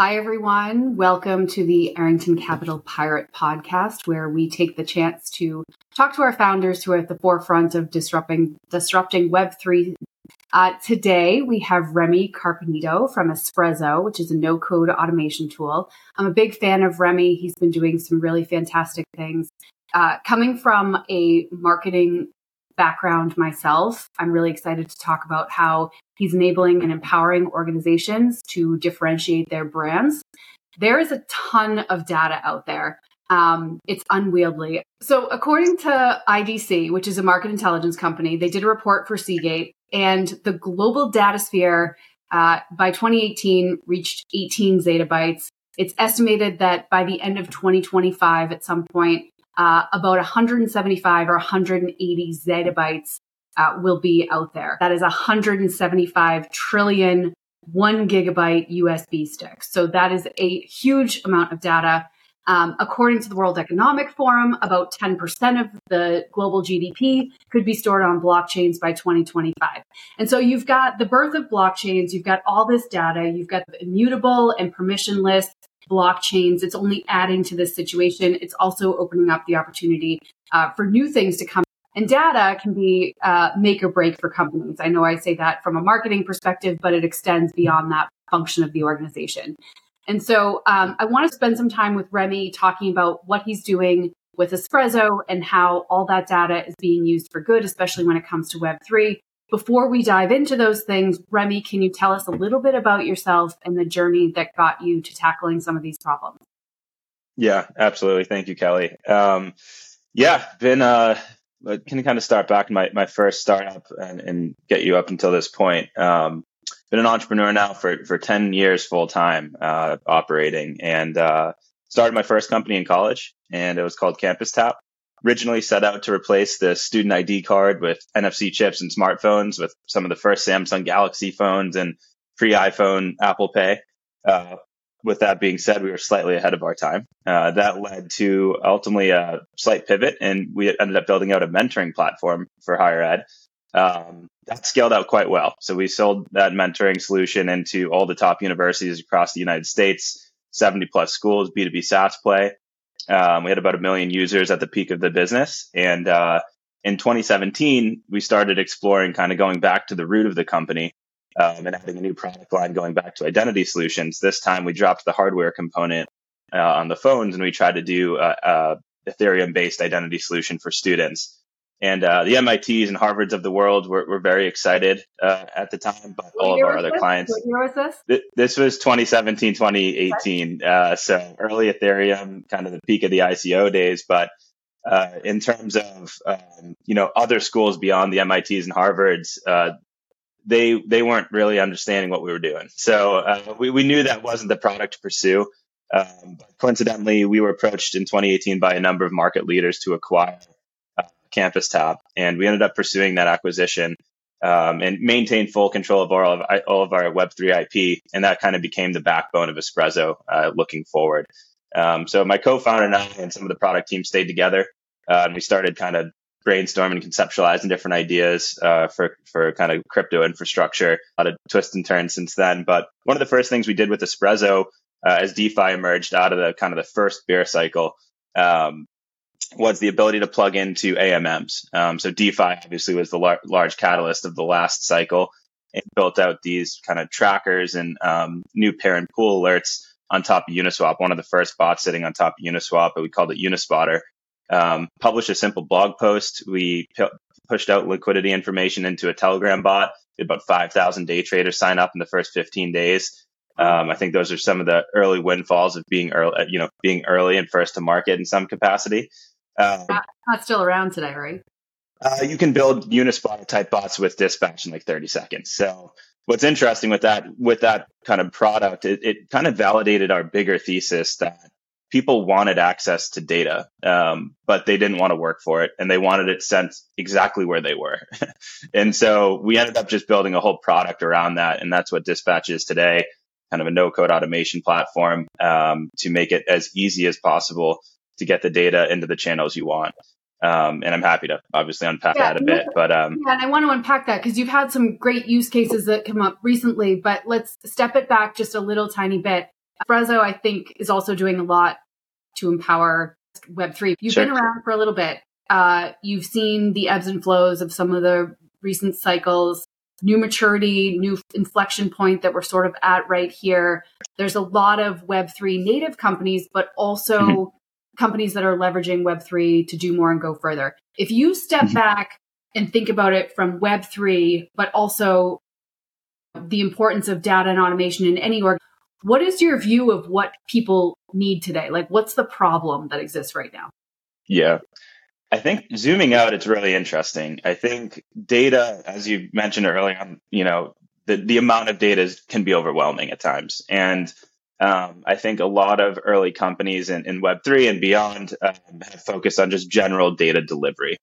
Hi, everyone. Welcome to the Arrington Capital Pirate podcast, where we take the chance to talk to our founders who are at the forefront of disrupting, disrupting Web3. Uh, today, we have Remy Carpinito from Esprezzo, which is a no code automation tool. I'm a big fan of Remy. He's been doing some really fantastic things. Uh, coming from a marketing background myself, I'm really excited to talk about how he's enabling and empowering organizations to differentiate their brands. There is a ton of data out there. Um, it's unwieldy. So, according to IDC, which is a market intelligence company, they did a report for Seagate, and the global data sphere uh, by 2018 reached 18 zettabytes. It's estimated that by the end of 2025, at some point, uh, about 175 or 180 zettabytes uh, will be out there. That is 175 trillion one gigabyte USB sticks. So that is a huge amount of data. Um, according to the World Economic Forum, about 10% of the global GDP could be stored on blockchains by 2025. And so you've got the birth of blockchains, you've got all this data, you've got immutable and permissionless blockchains. It's only adding to this situation. It's also opening up the opportunity uh, for new things to come. And data can be uh, make or break for companies. I know I say that from a marketing perspective, but it extends beyond that function of the organization. And so um, I want to spend some time with Remy talking about what he's doing with Esprezzo and how all that data is being used for good, especially when it comes to Web3. Before we dive into those things, Remy, can you tell us a little bit about yourself and the journey that got you to tackling some of these problems? Yeah, absolutely. Thank you, Kelly. Um, yeah, been uh, can kind of start back my my first startup and, and get you up until this point. Um, been an entrepreneur now for for ten years full time uh, operating, and uh, started my first company in college, and it was called Campus Tap originally set out to replace the student ID card with NFC chips and smartphones with some of the first Samsung Galaxy phones and pre iPhone Apple Pay. Uh, with that being said, we were slightly ahead of our time. Uh, that led to ultimately a slight pivot, and we ended up building out a mentoring platform for higher ed. Um, that scaled out quite well. So we sold that mentoring solution into all the top universities across the United States, 70 plus schools, B2B SaaS play. Um, we had about a million users at the peak of the business. And uh, in 2017, we started exploring kind of going back to the root of the company um, and adding a new product line going back to identity solutions. This time we dropped the hardware component uh, on the phones and we tried to do a, a Ethereum based identity solution for students. And uh, the MITs and Harvards of the world were, were very excited uh, at the time, but what all of our other this? clients. What year was this? Th- this was 2017, 2018. Uh, so early Ethereum, kind of the peak of the ICO days. But uh, in terms of um, you know other schools beyond the MITs and Harvards, uh, they they weren't really understanding what we were doing. So uh, we we knew that wasn't the product to pursue. Um, coincidentally, we were approached in 2018 by a number of market leaders to acquire Campus Tap, and we ended up pursuing that acquisition um, and maintained full control of all of, all of our Web3 IP, and that kind of became the backbone of Esprezzo uh, looking forward. Um, so my co-founder and I and some of the product team stayed together, uh, and we started kind of brainstorming, conceptualizing different ideas uh, for for kind of crypto infrastructure. A lot of twists and turns since then, but one of the first things we did with Esprezzo uh, as DeFi emerged out of the kind of the first bear cycle um, was the ability to plug into AMMs. Um, so DeFi obviously was the lar- large catalyst of the last cycle and built out these kind of trackers and um, new pair and pool alerts on top of Uniswap. One of the first bots sitting on top of Uniswap, but we called it Unispotter. Um, published a simple blog post. We p- pushed out liquidity information into a Telegram bot. About 5,000 day traders sign up in the first 15 days. Um, I think those are some of the early windfalls of being early, you know, being early and first to market in some capacity. Um, not, not, still around today, right? Uh, you can build Unispotter type bots with dispatch in like 30 seconds. So what's interesting with that with that kind of product, it, it kind of validated our bigger thesis that people wanted access to data, um, but they didn't want to work for it, and they wanted it sent exactly where they were. and so we ended up just building a whole product around that, and that's what Dispatch is today. Kind of a no-code automation platform um, to make it as easy as possible to get the data into the channels you want. Um, and I'm happy to obviously unpack yeah, that a bit. But um, yeah, and I want to unpack that because you've had some great use cases that come up recently. But let's step it back just a little tiny bit. Esprezzo, I think, is also doing a lot to empower Web3. You've sure. been around for a little bit. Uh, you've seen the ebbs and flows of some of the recent cycles, new maturity, new inflection point that we're sort of at right here. There's a lot of Web3 native companies, but also. companies that are leveraging Web3 to do more and go further. If you step mm-hmm. back and think about it from Web3, but also the importance of data and automation in any org, what is your view of what people need today? Like, what's the problem that exists right now? Yeah. I think zooming out, it's really interesting. I think data, as you mentioned earlier on, you know, the, the amount of data can be overwhelming at times. And um, I think a lot of early companies in, in Web3 and beyond um, have focused on just general data delivery.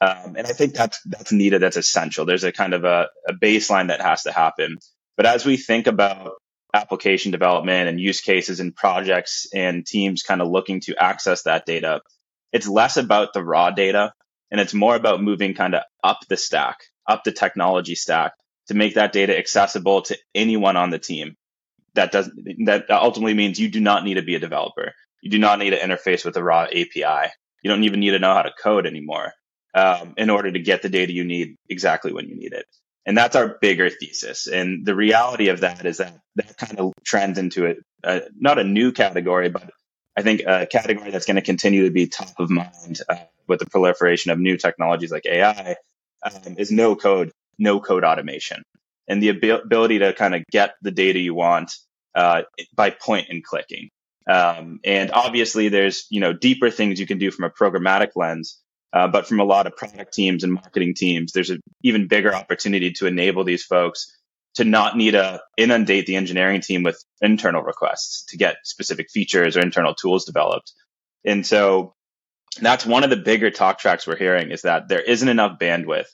Um, and I think that's, that's needed, that's essential. There's a kind of a, a baseline that has to happen. But as we think about application development and use cases and projects and teams kind of looking to access that data, it's less about the raw data and it's more about moving kind of up the stack, up the technology stack to make that data accessible to anyone on the team. That doesn't that ultimately means you do not need to be a developer. You do not need to interface with a raw API. You don't even need to know how to code anymore um, in order to get the data you need exactly when you need it. And that's our bigger thesis. And the reality of that is that that kind of trends into a, not a new category, but I think a category that's going to continue to be top of mind uh, with the proliferation of new technologies like AI um, is no code, no code automation, and the ab- ability to kind of get the data you want uh, by point and clicking. Um, and obviously, there's you know deeper things you can do from a programmatic lens, uh, but from a lot of product teams and marketing teams, there's an even bigger opportunity to enable these folks to not need to inundate the engineering team with internal requests to get specific features or internal tools developed. And so that's one of the bigger talk tracks we're hearing is that there isn't enough bandwidth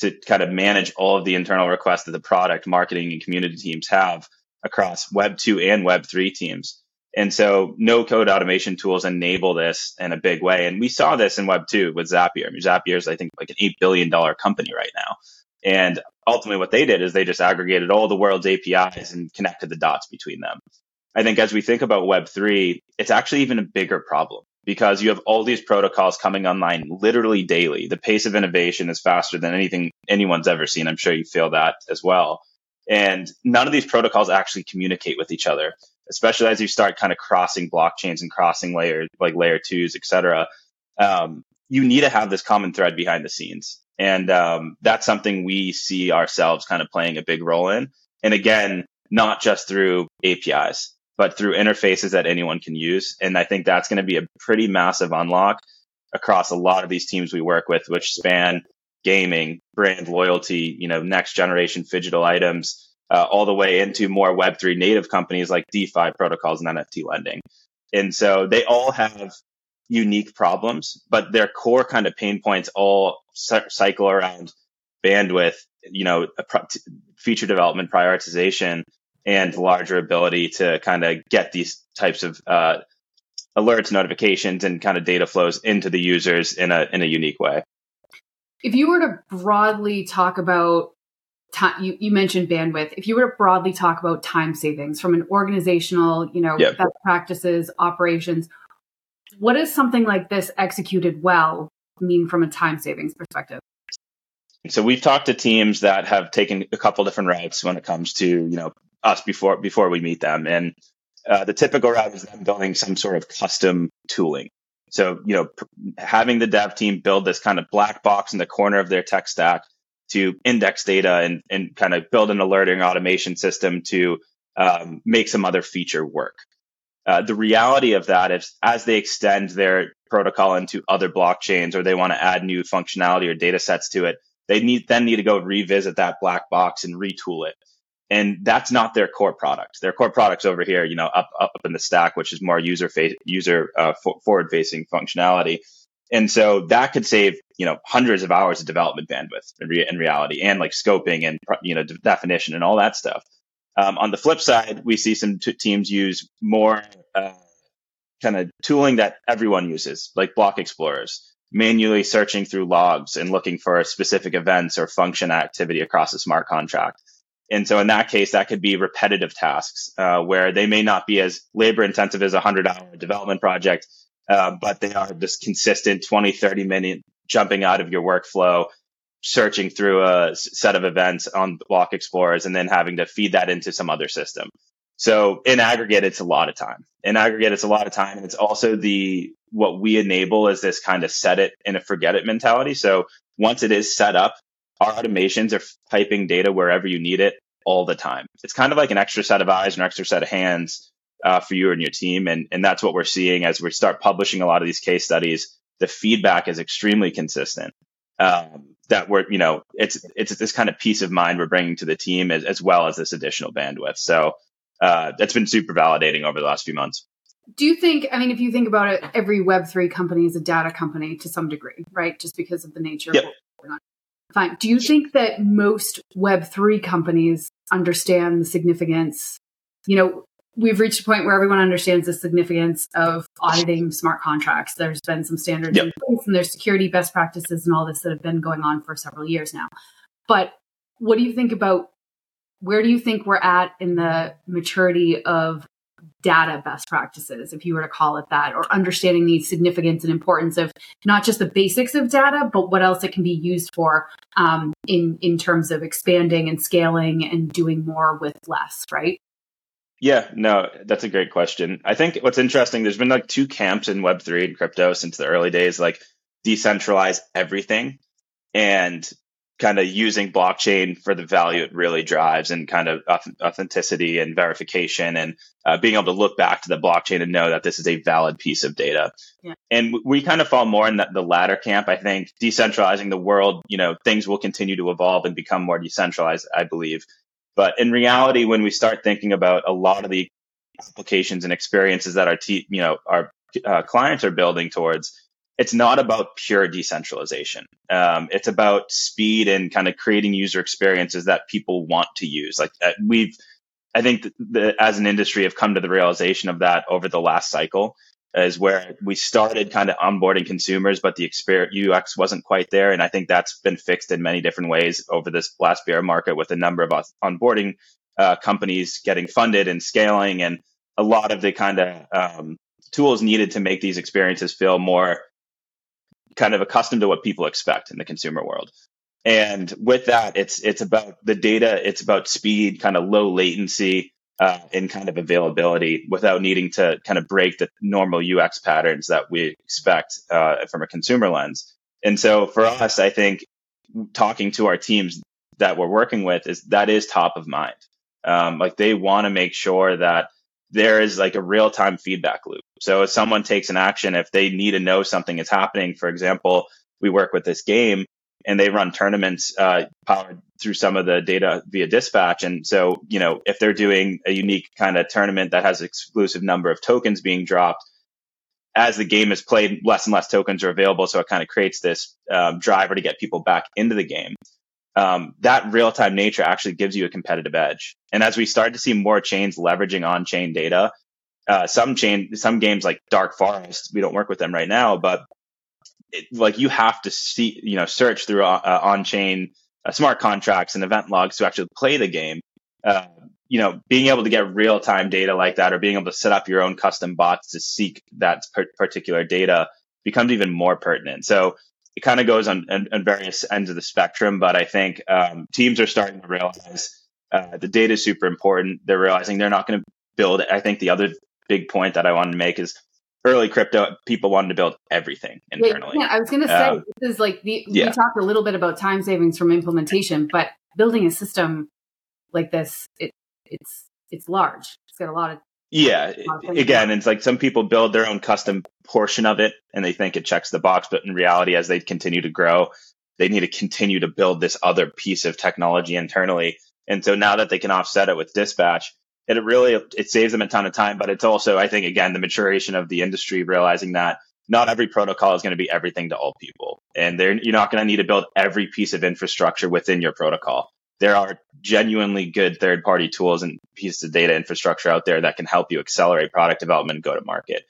to kind of manage all of the internal requests that the product, marketing, and community teams have across Web 2 and Web 3 teams. And so no code automation tools enable this in a big way. And we saw this in Web 2 with Zapier. I mean, Zapier is, I think, like an $8 billion company right now. And ultimately what they did is they just aggregated all the world's APIs and connected the dots between them. I think as we think about Web3, it's actually even a bigger problem because you have all these protocols coming online literally daily. The pace of innovation is faster than anything anyone's ever seen. I'm sure you feel that as well. And none of these protocols actually communicate with each other, especially as you start kind of crossing blockchains and crossing layers like layer twos, et cetera. Um, you need to have this common thread behind the scenes. And um, that's something we see ourselves kind of playing a big role in. And again, not just through APIs, but through interfaces that anyone can use. And I think that's going to be a pretty massive unlock across a lot of these teams we work with, which span gaming, brand loyalty, you know, next generation digital items, uh, all the way into more Web3 native companies like DeFi protocols and NFT lending. And so they all have unique problems, but their core kind of pain points all cycle around bandwidth, you know, feature development prioritization and larger ability to kind of get these types of uh, alerts, notifications, and kind of data flows into the users in a in a unique way. If you were to broadly talk about time, you, you mentioned bandwidth. If you were to broadly talk about time savings from an organizational, you know, yep. best practices, operations, what does something like this executed well mean from a time savings perspective? So we've talked to teams that have taken a couple different routes when it comes to you know us before before we meet them, and uh, the typical route is them building some sort of custom tooling. So you know having the dev team build this kind of black box in the corner of their tech stack to index data and and kind of build an alerting automation system to um, make some other feature work. Uh, the reality of that is as they extend their protocol into other blockchains or they want to add new functionality or data sets to it, they need then need to go revisit that black box and retool it. And that's not their core product. Their core product's over here, you know, up up in the stack, which is more user face, user uh, forward facing functionality. And so that could save, you know, hundreds of hours of development bandwidth in, re- in reality and like scoping and, you know, de- definition and all that stuff. Um, on the flip side, we see some t- teams use more uh, kind of tooling that everyone uses, like block explorers, manually searching through logs and looking for specific events or function activity across a smart contract. And so in that case, that could be repetitive tasks uh, where they may not be as labor intensive as a 100 hour development project, uh, but they are just consistent 20, 30 minute jumping out of your workflow, searching through a set of events on Block Explorers, and then having to feed that into some other system. So in aggregate, it's a lot of time. In aggregate, it's a lot of time. And it's also the, what we enable is this kind of set it and a forget it mentality. So once it is set up, our automations are typing data wherever you need it all the time. It's kind of like an extra set of eyes and an extra set of hands uh, for you and your team. And, and that's what we're seeing as we start publishing a lot of these case studies. The feedback is extremely consistent. Um, that we're, you know, it's it's this kind of peace of mind we're bringing to the team as, as well as this additional bandwidth. So uh, that's been super validating over the last few months. Do you think, I mean, if you think about it, every Web3 company is a data company to some degree, right? Just because of the nature yep. of what we're not. Fine. Do you think that most Web3 companies understand the significance? You know, we've reached a point where everyone understands the significance of auditing smart contracts. There's been some standards yep. in place and there's security best practices and all this that have been going on for several years now. But what do you think about where do you think we're at in the maturity of data best practices, if you were to call it that, or understanding the significance and importance of not just the basics of data, but what else it can be used for um, in in terms of expanding and scaling and doing more with less, right? Yeah, no, that's a great question. I think what's interesting, there's been like two camps in Web3 and crypto since the early days, like decentralize everything and kind of using blockchain for the value it really drives and kind of authenticity and verification and uh, being able to look back to the blockchain and know that this is a valid piece of data. Yeah. And we kind of fall more in the, the latter camp. I think decentralizing the world, you know, things will continue to evolve and become more decentralized, I believe. But in reality, when we start thinking about a lot of the applications and experiences that our, te- you know, our uh, clients are building towards, it's not about pure decentralization. Um, it's about speed and kind of creating user experiences that people want to use. Like uh, we've, I think that as an industry have come to the realization of that over the last cycle is where we started kind of onboarding consumers, but the experience UX wasn't quite there. And I think that's been fixed in many different ways over this last bear market with a number of onboarding uh, companies getting funded and scaling and a lot of the kind of um, tools needed to make these experiences feel more kind of accustomed to what people expect in the consumer world. And with that, it's it's about the data, it's about speed, kind of low latency, uh, and kind of availability without needing to kind of break the normal UX patterns that we expect uh, from a consumer lens. And so for us, I think talking to our teams that we're working with is that is top of mind. Um, like they want to make sure that there is like a real time feedback loop. So if someone takes an action, if they need to know something is happening, for example, we work with this game and they run tournaments uh, powered through some of the data via dispatch. And so, you know, if they're doing a unique kind of tournament that has exclusive number of tokens being dropped, as the game is played, less and less tokens are available. So it kind of creates this um, driver to get people back into the game um, that real time nature actually gives you a competitive edge. And as we start to see more chains leveraging on chain data, uh, some chain, some games like Dark Forest, we don't work with them right now, but it, like you have to see, you know, search through uh, uh on chain uh, smart contracts and event logs to actually play the game. Uh, you know, being able to get real time data like that, or being able to set up your own custom bots to seek that particular data becomes even more pertinent. So it kind of goes on, on, on, various ends of the spectrum, but I think um, teams are starting to realize uh, the data is super important. They're realizing they're not going to build. I think the other big point that I wanted to make is early crypto people wanted to build everything internally. Yeah, I was going to say um, this is like the, yeah. we talked a little bit about time savings from implementation, but building a system like this, it, it's it's large. It's got a lot of yeah. Again, it's like some people build their own custom portion of it and they think it checks the box, but in reality, as they continue to grow, they need to continue to build this other piece of technology internally. And so now that they can offset it with dispatch, it really it saves them a ton of time. But it's also, I think, again, the maturation of the industry realizing that not every protocol is going to be everything to all people, and you're not going to need to build every piece of infrastructure within your protocol there are genuinely good third party tools and pieces of data infrastructure out there that can help you accelerate product development and go to market.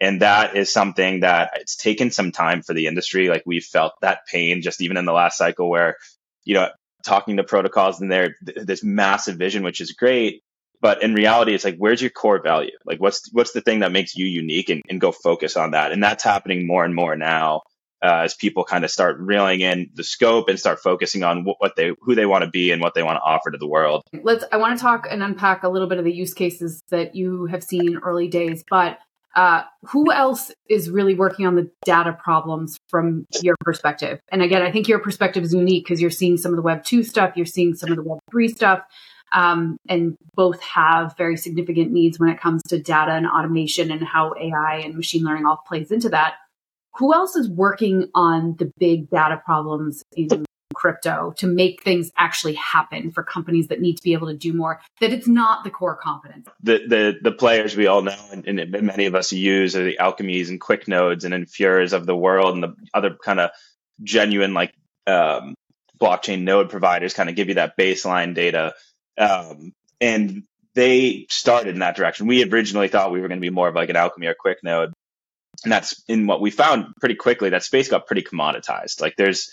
And that is something that it's taken some time for the industry. Like we've felt that pain just even in the last cycle where, you know, talking to protocols and there this massive vision, which is great. But in reality, it's like, where's your core value? Like, what's what's the thing that makes you unique, and, and go focus on that. And that's happening more and more now uh, as people kind of start reeling in the scope and start focusing on what, what they who they want to be and what they want to offer to the world. Let's. I want to talk and unpack a little bit of the use cases that you have seen early days, but. Uh, who else is really working on the data problems from your perspective? And again, I think your perspective is unique because you're seeing some of the Web 2 stuff, you're seeing some of the Web 3 stuff, um, and both have very significant needs when it comes to data and automation and how AI and machine learning all plays into that who else is working on the big data problems in crypto to make things actually happen for companies that need to be able to do more that it's not the core competence? The the, the players we all know and, and many of us use are the alchemies and QuickNodes and Infuras of the world and the other kind of genuine like um, blockchain node providers kind of give you that baseline data. Um, and they started in that direction. We originally thought we were going to be more of like an alchemy or QuickNode and that's in what we found pretty quickly that space got pretty commoditized. Like there's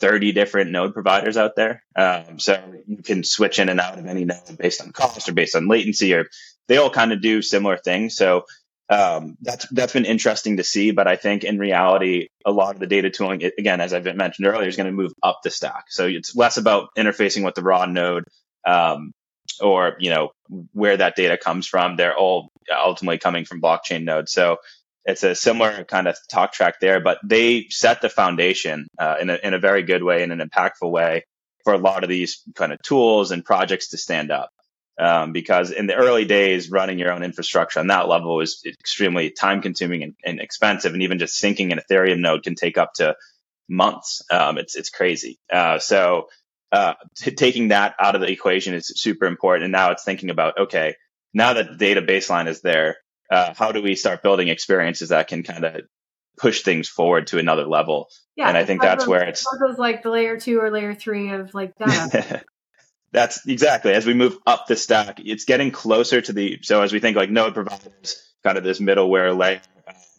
30 different node providers out there. Um, so you can switch in and out of any node based on cost or based on latency or they all kind of do similar things. So um, that's that's been interesting to see but i think in reality a lot of the data tooling again as i've mentioned earlier is going to move up the stack. So it's less about interfacing with the raw node um, or you know where that data comes from. They're all ultimately coming from blockchain nodes. So it's a similar kind of talk track there, but they set the foundation uh, in, a, in a very good way, in an impactful way for a lot of these kind of tools and projects to stand up. Um, because in the early days, running your own infrastructure on that level is extremely time consuming and, and, expensive. And even just syncing an Ethereum node can take up to months. Um, it's, it's crazy. Uh, so uh, t- taking that out of the equation is super important. And now it's thinking about, okay, now that the data baseline is there, uh, how do we start building experiences that can kind of push things forward to another level? Yeah, and I think that's where it's those like the layer two or layer three of like that. that's exactly as we move up the stack, it's getting closer to the. So as we think like node providers, kind of this middleware layer,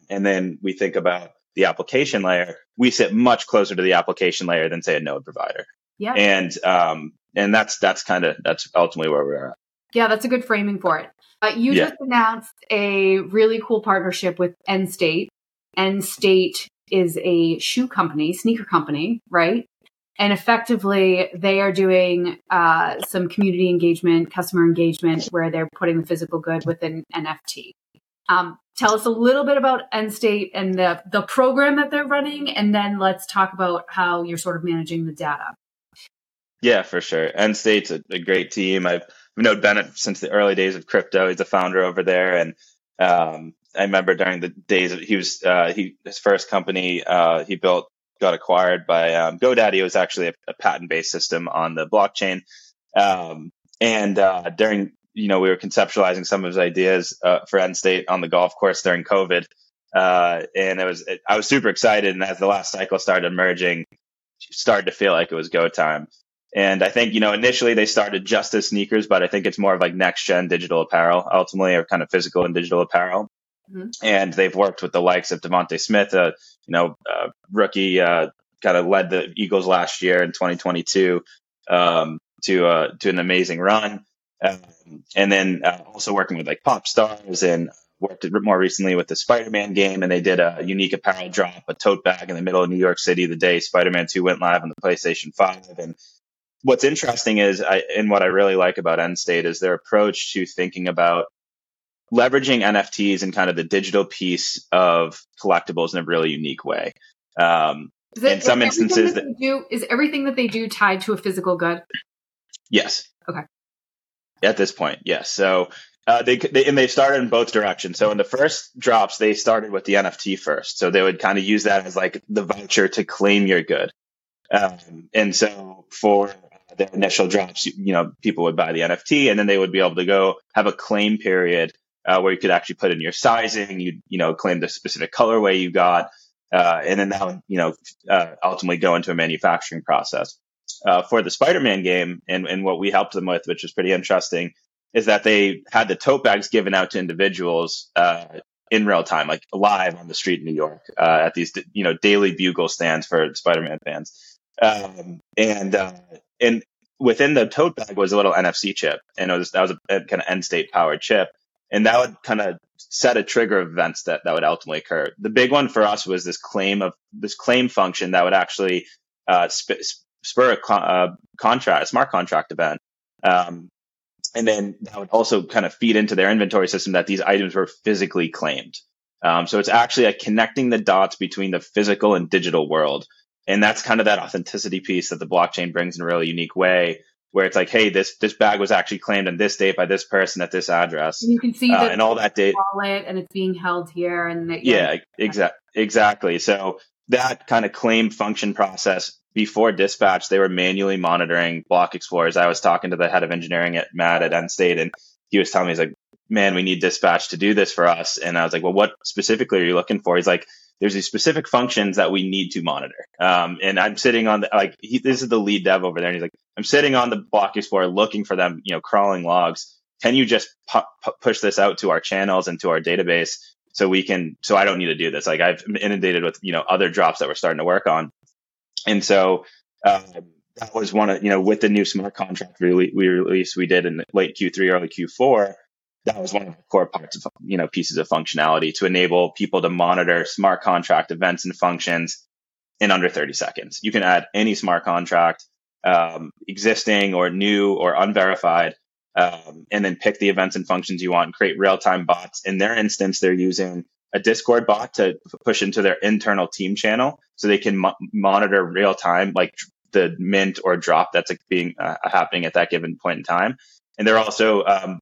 and then we think about the application layer, we sit much closer to the application layer than say a node provider. Yeah, and um, and that's that's kind of that's ultimately where we're at. Yeah, that's a good framing for it. Uh, you yeah. just announced a really cool partnership with Endstate. N State is a shoe company, sneaker company, right? And effectively, they are doing uh, some community engagement, customer engagement, where they're putting the physical good within NFT. Um, tell us a little bit about Endstate and the the program that they're running, and then let's talk about how you're sort of managing the data. Yeah, for sure. Endstate's a, a great team. I've I've known Bennett since the early days of crypto. He's a founder over there, and um, I remember during the days of, he was uh, he his first company uh, he built got acquired by um, GoDaddy. It was actually a, a patent based system on the blockchain, um, and uh, during you know we were conceptualizing some of his ideas uh, for Endstate on the golf course during COVID, uh, and it was it, I was super excited. And as the last cycle started emerging, started to feel like it was go time. And I think, you know, initially they started just as sneakers, but I think it's more of like next gen digital apparel ultimately, or kind of physical and digital apparel. Mm-hmm. And they've worked with the likes of DeVonta Smith, a, you know, uh, rookie, uh, kind of led the Eagles last year in 2022 um, to uh, to an amazing run. Um, and then uh, also working with like pop stars and worked more recently with the Spider-Man game, and they did a unique apparel drop, a tote bag in the middle of New York City the day Spider-Man 2 went live on the PlayStation 5, and what's interesting is, I, and what I really like about Endstate is their approach to thinking about leveraging NFTs and kind of the digital piece of collectibles in a really unique way. Um, it, in some instances, that, do is everything that they do tied to a physical good? Yes. Okay. At this point, yes. So uh, they, they and they started in both directions. So in the first drops, they started with the NFT first. So they would kind of use that as like the voucher to claim your good. Um, and so for their initial drops, you know, people would buy the NFT and then they would be able to go have a claim period uh, where you could actually put in your sizing, you you know, claim the specific colorway you got, uh, and then that would you know uh, ultimately go into a manufacturing process. Uh, for the Spider-Man game, and and what we helped them with, which was pretty interesting, is that they had the tote bags given out to individuals uh, in real time, like live on the street in New York, uh, at these you know daily bugle stands for Spider-Man fans. Um, and and within the tote bag was a little NFC chip, and it was that was a, a kind of Endstate powered chip, and that would kind of set a trigger of events that that would ultimately occur. The big one for us was this claim of this claim function that would actually uh, sp- spur a con- uh, contract, a smart contract event. Um, and then that would also kind of feed into their inventory system that these items were physically claimed. Um, so it's actually like connecting the dots between the physical and digital world. And that's kind of that authenticity piece that the blockchain brings in a really unique way, where it's like, hey, this this bag was actually claimed on this date by this person at this address. And you can see uh, and all that data wallet, and it's being held here, and the, yeah, yeah exactly, exactly. So that kind of claim function process before dispatch, they were manually monitoring block explorers. I was talking to the head of engineering at Matt at Endstate, and he was telling me, he's like, man, we need dispatch to do this for us. And I was like, well, what specifically are you looking for? He's like, there's these specific functions that we need to monitor. Um, and I'm sitting on the, like, he, this is the lead dev over there. And he's like, I'm sitting on the block explorer looking for them, you know, crawling logs. Can you just pu- pu- push this out to our channels and to our database so we can, so I don't need to do this. Like I've inundated with, you know, other drops that we're starting to work on. And so uh, that was one of, you know, with the new smart contract we, we released, we did in late Q3, early Q4. That was one of the core parts of, you know, pieces of functionality to enable people to monitor smart contract events and functions in under 30 seconds. You can add any smart contract, um, existing or new or unverified, um, and then pick the events and functions you want and create real time bots. In their instance, they're using a Discord bot to push into their internal team channel so they can mo- monitor real time, like the mint or drop that's being uh, happening at that given point in time. And they're also um,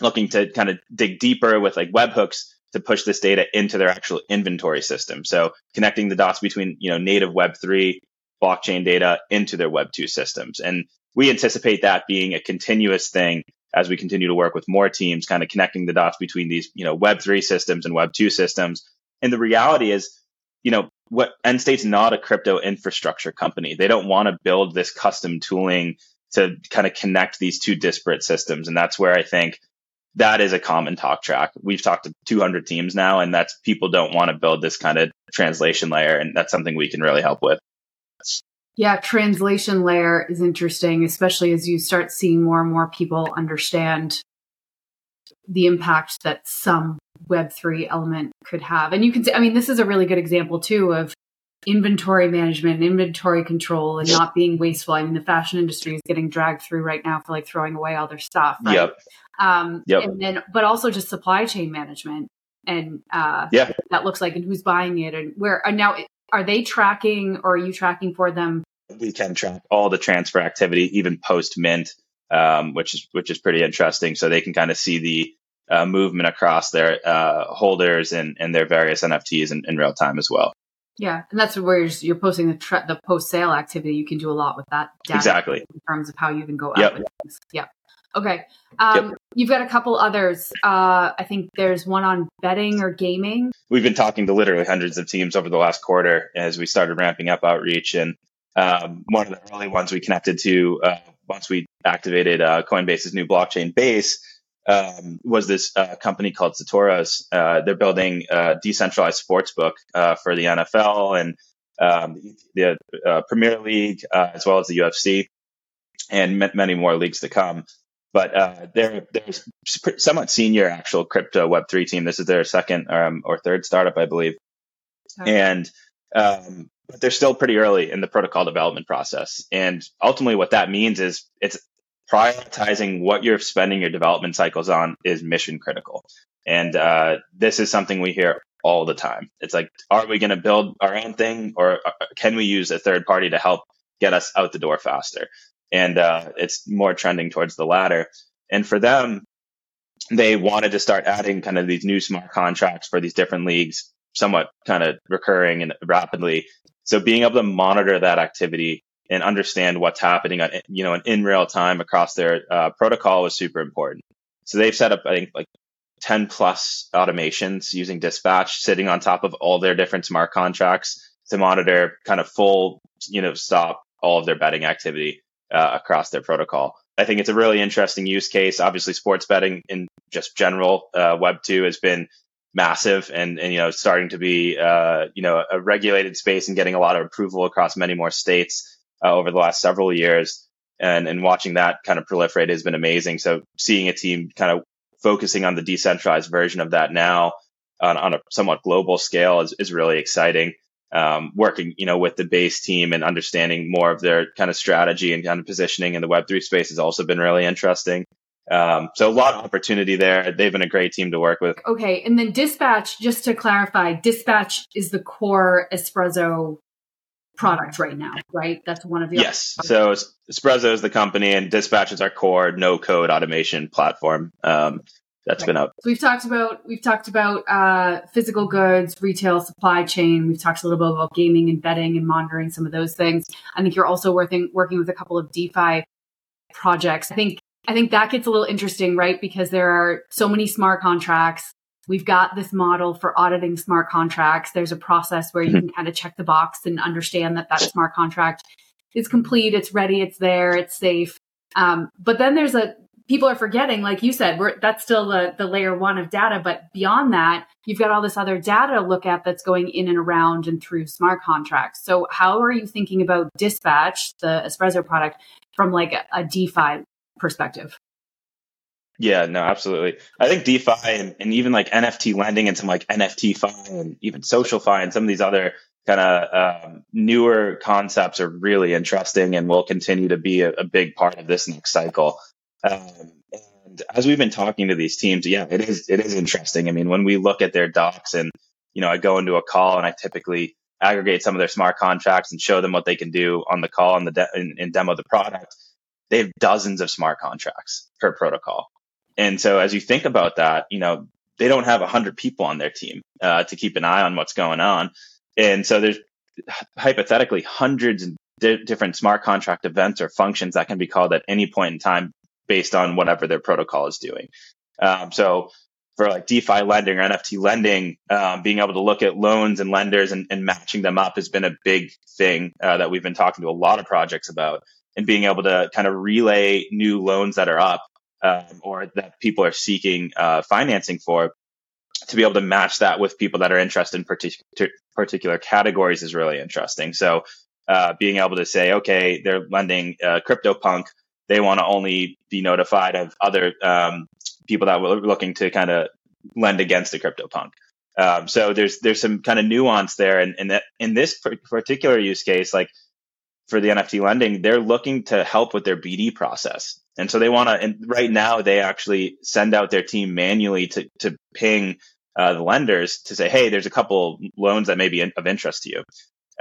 looking to kind of dig deeper with like webhooks to push this data into their actual inventory system. So connecting the dots between you know native Web3 blockchain data into their Web2 systems. And we anticipate that being a continuous thing as we continue to work with more teams, kind of connecting the dots between these, you know, Web3 systems and Web2 systems. And the reality is, you know, what Endstate's not a crypto infrastructure company. They don't want to build this custom tooling to kind of connect these two disparate systems. And that's where I think that is a common talk track. We've talked to 200 teams now, and that's people don't want to build this kind of translation layer. And that's something we can really help with. Yeah, translation layer is interesting, especially as you start seeing more and more people understand the impact that some Web3 element could have. And you can see, I mean, this is a really good example too of inventory management, inventory control, and not being wasteful. I mean, the fashion industry is getting dragged through right now for like throwing away all their stuff. Right? Yep. Um, yep. And then, but also just supply chain management and uh, yeah, that looks like and who's buying it and where. And now are they tracking or are you tracking for them? We can track all the transfer activity, even post mint, um, which is which is pretty interesting. So they can kind of see the uh, movement across their uh, holders and, and their various NFTs in, in, real time as well. Yeah, and that's where you're posting the tra- the post sale activity. You can do a lot with that data exactly in terms of how you can go out yep. with things. Yeah. Okay. Um, yep. You've got a couple others. Uh, I think there's one on betting or gaming. We've been talking to literally hundreds of teams over the last quarter as we started ramping up outreach. And um, one of the early ones we connected to uh, once we activated uh, Coinbase's new blockchain base um, was this uh, company called Satoros. Uh, they're building a decentralized sports book uh, for the NFL and um, the uh, Premier League, as well as the UFC, and many more leagues to come but uh, they're they're somewhat senior actual crypto Web three team. This is their second um, or third startup, I believe, okay. and um, but they're still pretty early in the protocol development process. And ultimately, what that means is it's prioritizing what you're spending your development cycles on is mission critical. And uh, this is something we hear all the time. It's like, are we going to build our own thing, or uh, can we use a third party to help get us out the door faster? and uh, it's more trending towards the latter. And for them, they wanted to start adding kind of these new smart contracts for these different leagues, somewhat kind of recurring and rapidly. So being able to monitor that activity and understand what's happening on, you know, in real time across their uh, protocol was super important. So they've set up, I think, like 10 plus automations using dispatch sitting on top of all their different smart contracts to monitor kind of full, you know, stop all of their betting activity uh, across their protocol. I think it's a really interesting use case. Obviously, sports betting in just general uh, Web two has been massive and, and you know starting to be uh, you know a regulated space and getting a lot of approval across many more states uh, over the last several years. and and watching that kind of proliferate has been amazing. So seeing a team kind of focusing on the decentralized version of that now on, on a somewhat global scale is, is really exciting. Um, working, you know, with the base team and understanding more of their kind of strategy and kind of positioning in the Web3 space has also been really interesting. Um, so a lot of opportunity there. They've been a great team to work with. Okay. And then Dispatch, just to clarify, Dispatch is the core Esprezzo product right now, right? That's one of the yes. So Esprezzo is the company, and Dispatch is our core no code automation platform. Um, that's right. been up. So we've talked about we've talked about uh, physical goods, retail, supply chain. We've talked a little bit about gaming and betting and monitoring some of those things. I think you're also working working with a couple of DeFi projects. I think I think that gets a little interesting, right? Because there are so many smart contracts. We've got this model for auditing smart contracts. There's a process where you mm-hmm. can kind of check the box and understand that that smart contract is complete, it's ready, it's there, it's safe. Um, but then there's a people are forgetting, like you said, that's still the, the layer one of data. But beyond that, you've got all this other data to look at that's going in and around and through smart contracts. So how are you thinking about dispatch, the Esprezzo product, from like a, a DeFi perspective? Yeah, no, absolutely. I think DeFi and, and, even like NFT lending and some like NFT fi and even social fi and some of these other kind of um, newer concepts are really interesting and will continue to be a, a big part of this next cycle. Um, and as we've been talking to these teams, yeah, it is it is interesting. I mean, when we look at their docs and you know, I go into a call and I typically aggregate some of their smart contracts and show them what they can do on the call and the de- and, and demo the product. They have dozens of smart contracts per protocol. And so as you think about that, you know, they don't have 100 people on their team uh, to keep an eye on what's going on. And so there's hypothetically hundreds of di- different smart contract events or functions that can be called at any point in time based on whatever their protocol is doing. Um, so for like DeFi lending or NFT lending, um, being able to look at loans and lenders and, and matching them up has been a big thing uh, that we've been talking to a lot of projects about. And being able to kind of relay new loans that are up um, or that people are seeking uh, financing for to be able to match that with people that are interested in partic- particular categories is really interesting. So uh, being able to say, okay, they're lending uh, CryptoPunk they want to only be notified of other um, people that were looking to kind of lend against the CryptoPunk. Um, so there's there's some kind of nuance there, and, that in this particular use case, like for the NFT lending, they're looking to help with their BD process, and so they want to. And right now, they actually send out their team manually to to ping uh, the lenders to say, hey, there's a couple loans that may be of interest to you.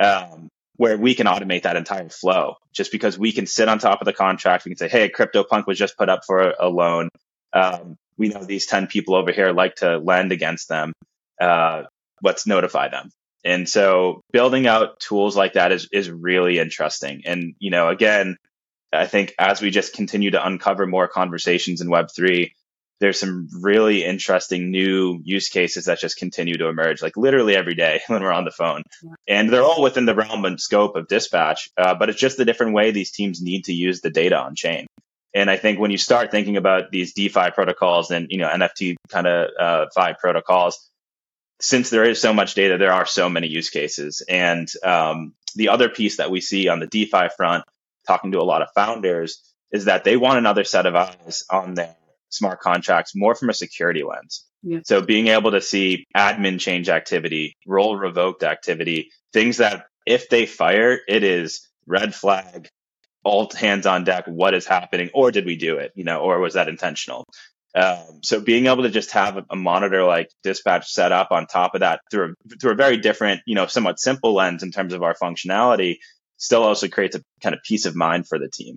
Um, where we can automate that entire flow just because we can sit on top of the contract. We can say, hey, CryptoPunk was just put up for a loan. Um, we know these 10 people over here like to lend against them. Uh, let's notify them. And so building out tools like that is, is really interesting. And, you know, again, I think as we just continue to uncover more conversations in Web3, there's some really interesting new use cases that just continue to emerge, like literally every day when we're on the phone. And they're all within the realm and scope of dispatch, uh, but it's just a different way these teams need to use the data on chain. And I think when you start thinking about these DeFi protocols and you know NFT kind of uh, fi protocols, since there is so much data, there are so many use cases. And um, the other piece that we see on the DeFi front, talking to a lot of founders, is that they want another set of eyes on their smart contracts more from a security lens. Yeah. So being able to see admin change activity, role revoked activity, things that if they fire, it is red flag, all hands on deck. What is happening? Or did we do it? You know, or was that intentional? Um, so being able to just have a monitor like dispatch set up on top of that through a, through a very different, you know, somewhat simple lens in terms of our functionality still also creates a kind of peace of mind for the team.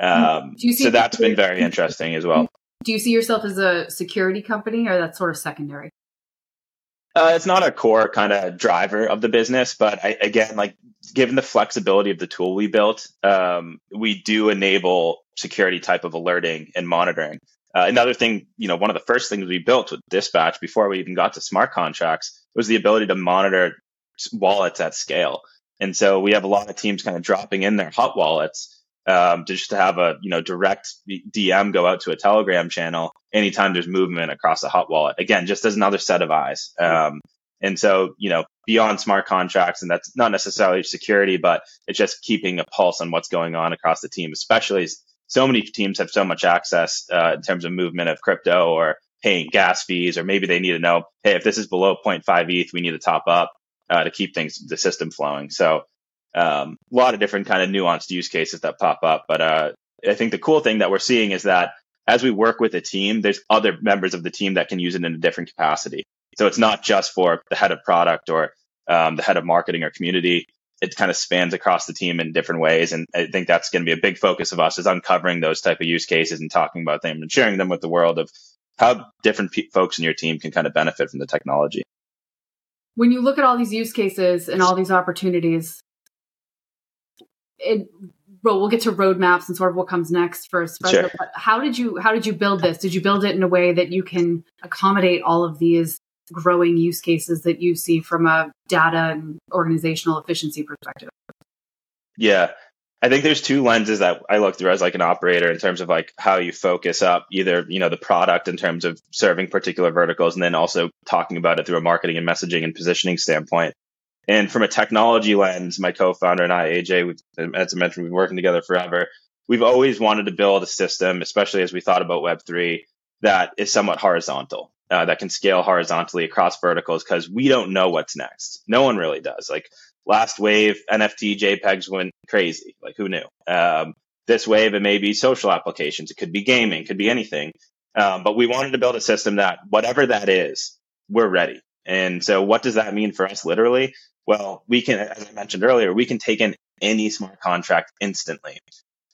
Um, so that's been very interesting as well. Do you see yourself as a security company or that's sort of secondary? Uh, it's not a core kind of driver of the business, but I, again, like given the flexibility of the tool we built, um, we do enable security type of alerting and monitoring. Uh, another thing, you know, one of the first things we built with Dispatch before we even got to smart contracts was the ability to monitor wallets at scale. And so we have a lot of teams kind of dropping in their hot wallets um, to just to have a you know direct DM go out to a Telegram channel anytime there's movement across a hot wallet. Again, just as another set of eyes. Um, And so, you know, beyond smart contracts, and that's not necessarily security, but it's just keeping a pulse on what's going on across the team, especially so many teams have so much access uh, in terms of movement of crypto or paying gas fees, or maybe they need to know, hey, if this is below 0.5 ETH, we need to top up uh, to keep things, the system flowing. So um, a lot of different kind of nuanced use cases that pop up. But uh, I think the cool thing that we're seeing is that as we work with a team, there's other members of the team that can use it in a different capacity. So it's not just for the head of product or um, the head of marketing or community. It kind of spans across the team in different ways, and I think that's going to be a big focus of us is uncovering those type of use cases and talking about them and sharing them with the world of how different pe- folks in your team can kind of benefit from the technology. When you look at all these use cases and all these opportunities, it well, we'll get to roadmaps and sort of what comes next for Esprezzo. Sure. But how did you how did you build this? Did you build it in a way that you can accommodate all of these growing use cases that you see from a data and organizational efficiency perspective? Yeah. I think there's two lenses that I look through as like an operator in terms of like how you focus up either, you know, the product in terms of serving particular verticals and then also talking about it through a marketing and messaging and positioning standpoint. And from a technology lens, my co-founder and I, AJ, as I mentioned, we've been working together forever. We've always wanted to build a system, especially as we thought about Web3, that is somewhat horizontal, uh, that can scale horizontally across verticals because we don't know what's next. No one really does. Like last wave, NFT JPEGs went crazy. Like who knew? Um, this wave, it may be social applications. It could be gaming, could be anything. Um, but we wanted to build a system that whatever that is, we're ready. And so what does that mean for us literally? Well, we can, as I mentioned earlier, we can take in any smart contract instantly.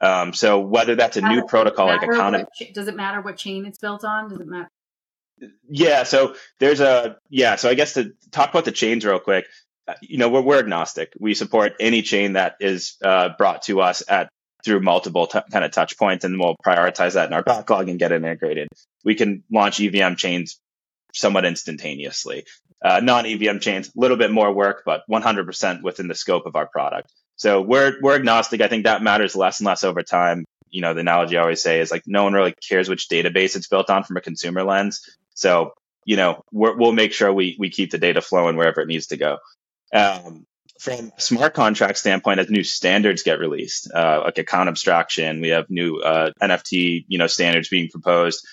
Um, so whether that's a new protocol like Economy, does it matter what chain it's built on? Does it matter? Yeah. So there's a yeah. So I guess to talk about the chains real quick, you know, we're, we're agnostic. We support any chain that is uh, brought to us at through multiple t- kind of touch points, and we'll prioritize that in our backlog and get it integrated. We can launch EVM chains somewhat instantaneously. Uh, non EVM chains, a little bit more work, but 100% within the scope of our product. So we're we're agnostic. I think that matters less and less over time. You know, the analogy I always say is like no one really cares which database it's built on from a consumer lens. So you know, we will make sure we we keep the data flowing wherever it needs to go. Um, from smart contract standpoint, as new standards get released, uh, like account abstraction, we have new uh, NFT, you know, standards being proposed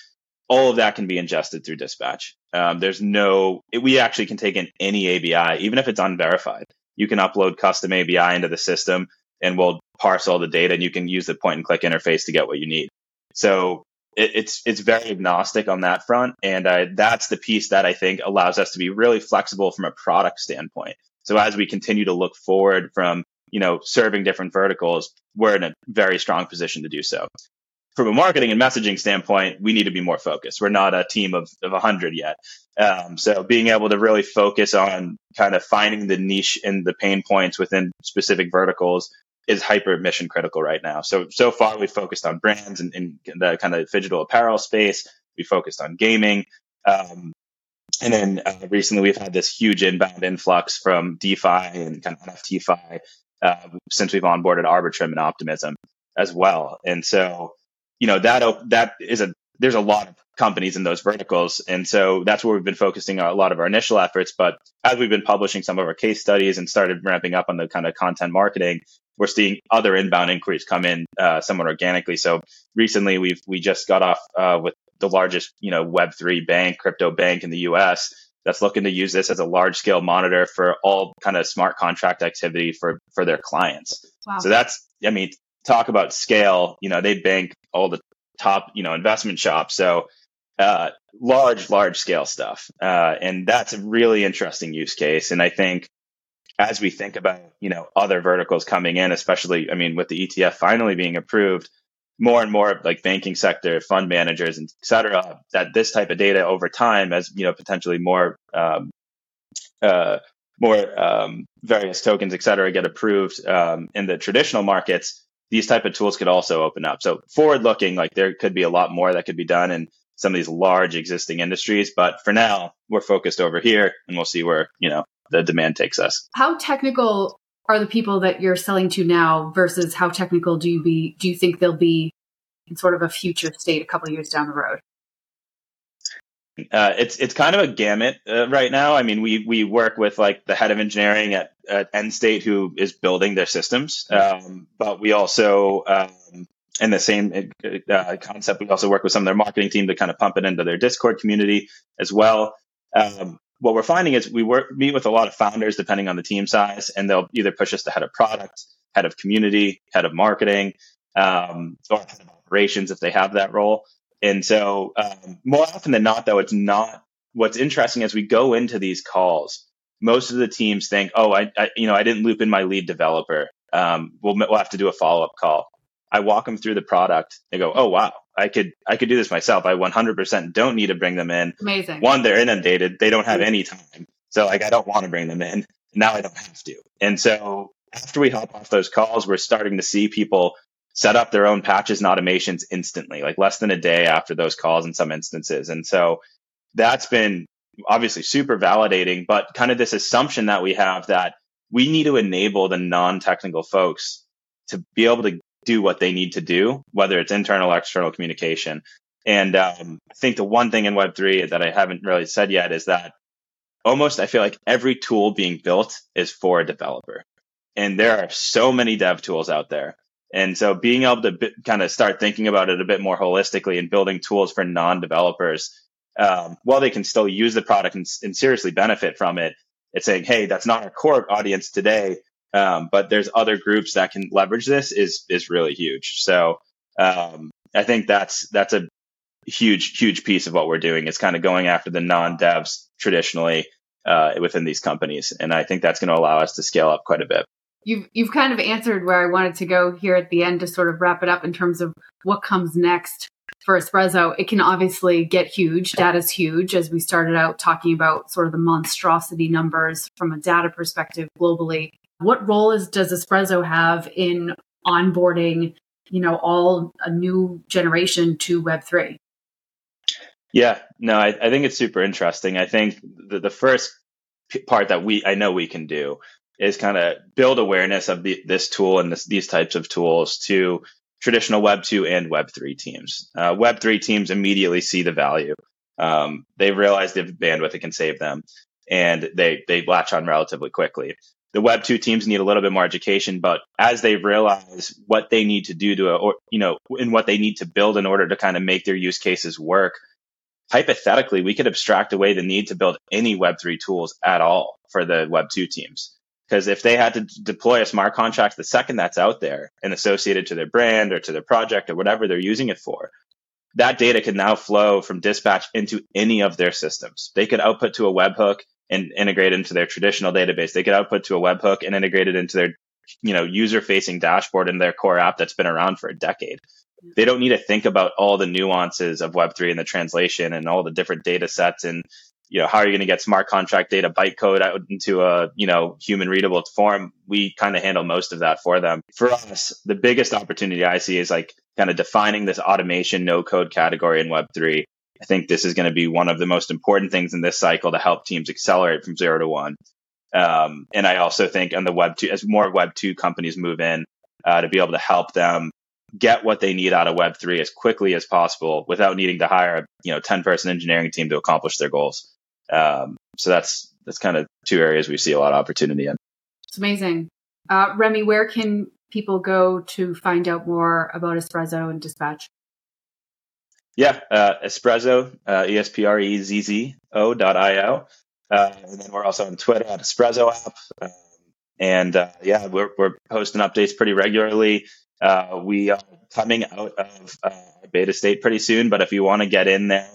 all of that can be ingested through dispatch. Um, there's no, it, we actually can take in any ABI, even if it's unverified. You can upload custom ABI into the system and we'll parse all the data and you can use the point and click interface to get what you need. So it, it's, it's very agnostic on that front. And uh, that's the piece that I think allows us to be really flexible from a product standpoint. So as we continue to look forward from, you know, serving different verticals, we're in a very strong position to do so from a marketing and messaging standpoint, we need to be more focused. We're not a team of, of 100 yet. Um, so being able to really focus on kind of finding the niche and the pain points within specific verticals is hyper mission critical right now. So, so far we've focused on brands and, and the kind of digital apparel space. We focused on gaming. Um, and then uh, recently we've had this huge inbound influx from DeFi and kind of NFTFi uh, since we've onboarded Arbitrum and Optimism as well. And so you know that that is a there's a lot of companies in those verticals. And so that's where we've been focusing a lot of our initial efforts. But as we've been publishing some of our case studies and started ramping up on the kind of content marketing we're seeing other inbound inquiries come in uh, somewhat organically. So recently we've we just got off uh, with the largest you know web3 bank crypto bank in the us that's looking to use this as a large scale monitor for all kind of smart contract activity for for their clients wow. so that's i mean talk about scale, you know, they bank all the top, you know, investment shops. So uh, large, large scale stuff. Uh, and that's a really interesting use case. And I think as we think about, you know, other verticals coming in, especially, I mean, with the ETF finally being approved, more and more like banking sector, fund managers, and et cetera, that this type of data over time, as you know, potentially more um, uh, more um, various tokens, et cetera, get approved um, in the traditional markets, these type of tools could also open up. So forward looking, like there could be a lot more that could be done in some of these large existing industries. But for now, we're focused over here and we'll see where, you know, the demand takes us. How technical are the people that you're selling to now versus how technical do you be do you think they'll be in sort of a future state a couple of years down the road? Uh, it's it's kind of a gamut uh, right now. I mean, we we work with like the head of engineering at, at Endstate who is building their systems, um, but we also um, in the same uh, concept, we also work with some of their marketing team to kind of pump it into their Discord community as well. Um, what we're finding is we work meet with a lot of founders depending on the team size, and they'll either push us to head of product, head of community, head of marketing, um, or head of operations if they have that role. And so, um, more often than not, though, it's not. What's interesting as we go into these calls, most of the teams think, "Oh, I, I you know, I didn't loop in my lead developer. Um, we'll, we'll have to do a follow up call." I walk them through the product. They go, "Oh, wow, I could I could do this myself. I 100% don't need to bring them in. Amazing. One, they're inundated. They don't have mm-hmm. any time. So like I don't want to bring them in. Now I don't have to. And so after we hop off those calls, we're starting to see people set up their own patches and automations instantly, like less than a day after those calls in some instances. And so that's been obviously super validating, but kind of this assumption that we have that we need to enable the non-technical folks to be able to do what they need to do, whether it's internal or external communication. And um, I think the one thing in Web3 that I haven't really said yet is that almost I feel like every tool being built is for a developer. And there are so many dev tools out there. And so being able to b- kind of start thinking about it a bit more holistically and building tools for non developers, um, while they can still use the product and, and seriously benefit from it, it's saying, hey, that's not our core audience today, um, but there's other groups that can leverage this is is really huge. So um, I think that's that's a huge huge piece of what we're doing is kind of going after the non devs traditionally uh, within these companies, and I think that's going to allow us to scale up quite a bit. You've you've kind of answered where I wanted to go here at the end to sort of wrap it up in terms of what comes next for Esprezzo. It can obviously get huge. Data's huge, as we started out talking about sort of the monstrosity numbers from a data perspective globally. What role is does Esprezzo have in onboarding, you know, all a new generation to Web three? Yeah, no, I, I, think it's super interesting. I think the, the first part that we I know we can do is kind of build awareness of the, this tool and this, these types of tools to traditional Web two and Web three teams. Uh, Web three teams immediately see the value. Um, they realize the bandwidth it can save them, and they they latch on relatively quickly the web 2 teams need a little bit more education but as they realize what they need to do to or you know and what they need to build in order to kind of make their use cases work hypothetically we could abstract away the need to build any web 3 tools at all for the web 2 teams. Because if they had to deploy a smart contract the second that's out there and associated to their brand or to their project or whatever they're using it for that data can now flow from dispatch into any of their systems. They could output to a webhook and integrate into their traditional database. They could output to a webhook and integrate it into their, you know, user facing dashboard in their core app that's been around for a decade. They don't need to think about all the nuances of Web3 and the translation and all the different data sets and, you know, how are you going to get smart contract data bytecode out into a, you know, human readable form? We kind of handle most of that for them. For us, the biggest opportunity I see is like kind of defining this automation no code category in Web3 I think this is going to be one of the most important things in this cycle to help teams accelerate from zero to one. Um, and I also think on the web two, as more web two companies move in, uh, to be able to help them get what they need out of web three as quickly as possible without needing to hire a you know 10 person engineering team to accomplish their goals. Um, so that's, that's kind of two areas we see a lot of opportunity in. It's amazing. Uh, Remy, where can people go to find out more about Esprezzo and Dispatch? Yeah, uh, Esprezzo, uh, E-S-P-R-E-Z-Z-O dot I-O. Uh, and then we're also on Twitter at Esprezzo app. Um, and uh, yeah, we're, we're posting updates pretty regularly. Uh, we are coming out of uh, beta state pretty soon, but if you want to get in there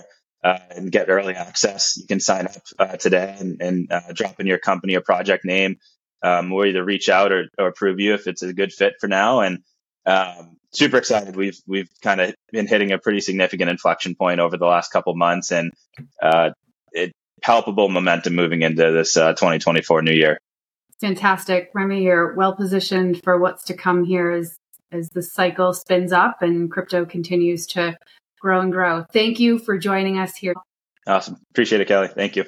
uh, and get early access, you can sign up uh, today and, and uh, drop in your company or project name. Um, we'll either reach out or, or approve you if it's a good fit for now. And um, super excited. We've we've kind of been hitting a pretty significant inflection point over the last couple months, and uh, it palpable momentum moving into this uh, 2024 new year. Fantastic, Remy. You're well positioned for what's to come here as as the cycle spins up and crypto continues to grow and grow. Thank you for joining us here. Awesome. Appreciate it, Kelly. Thank you.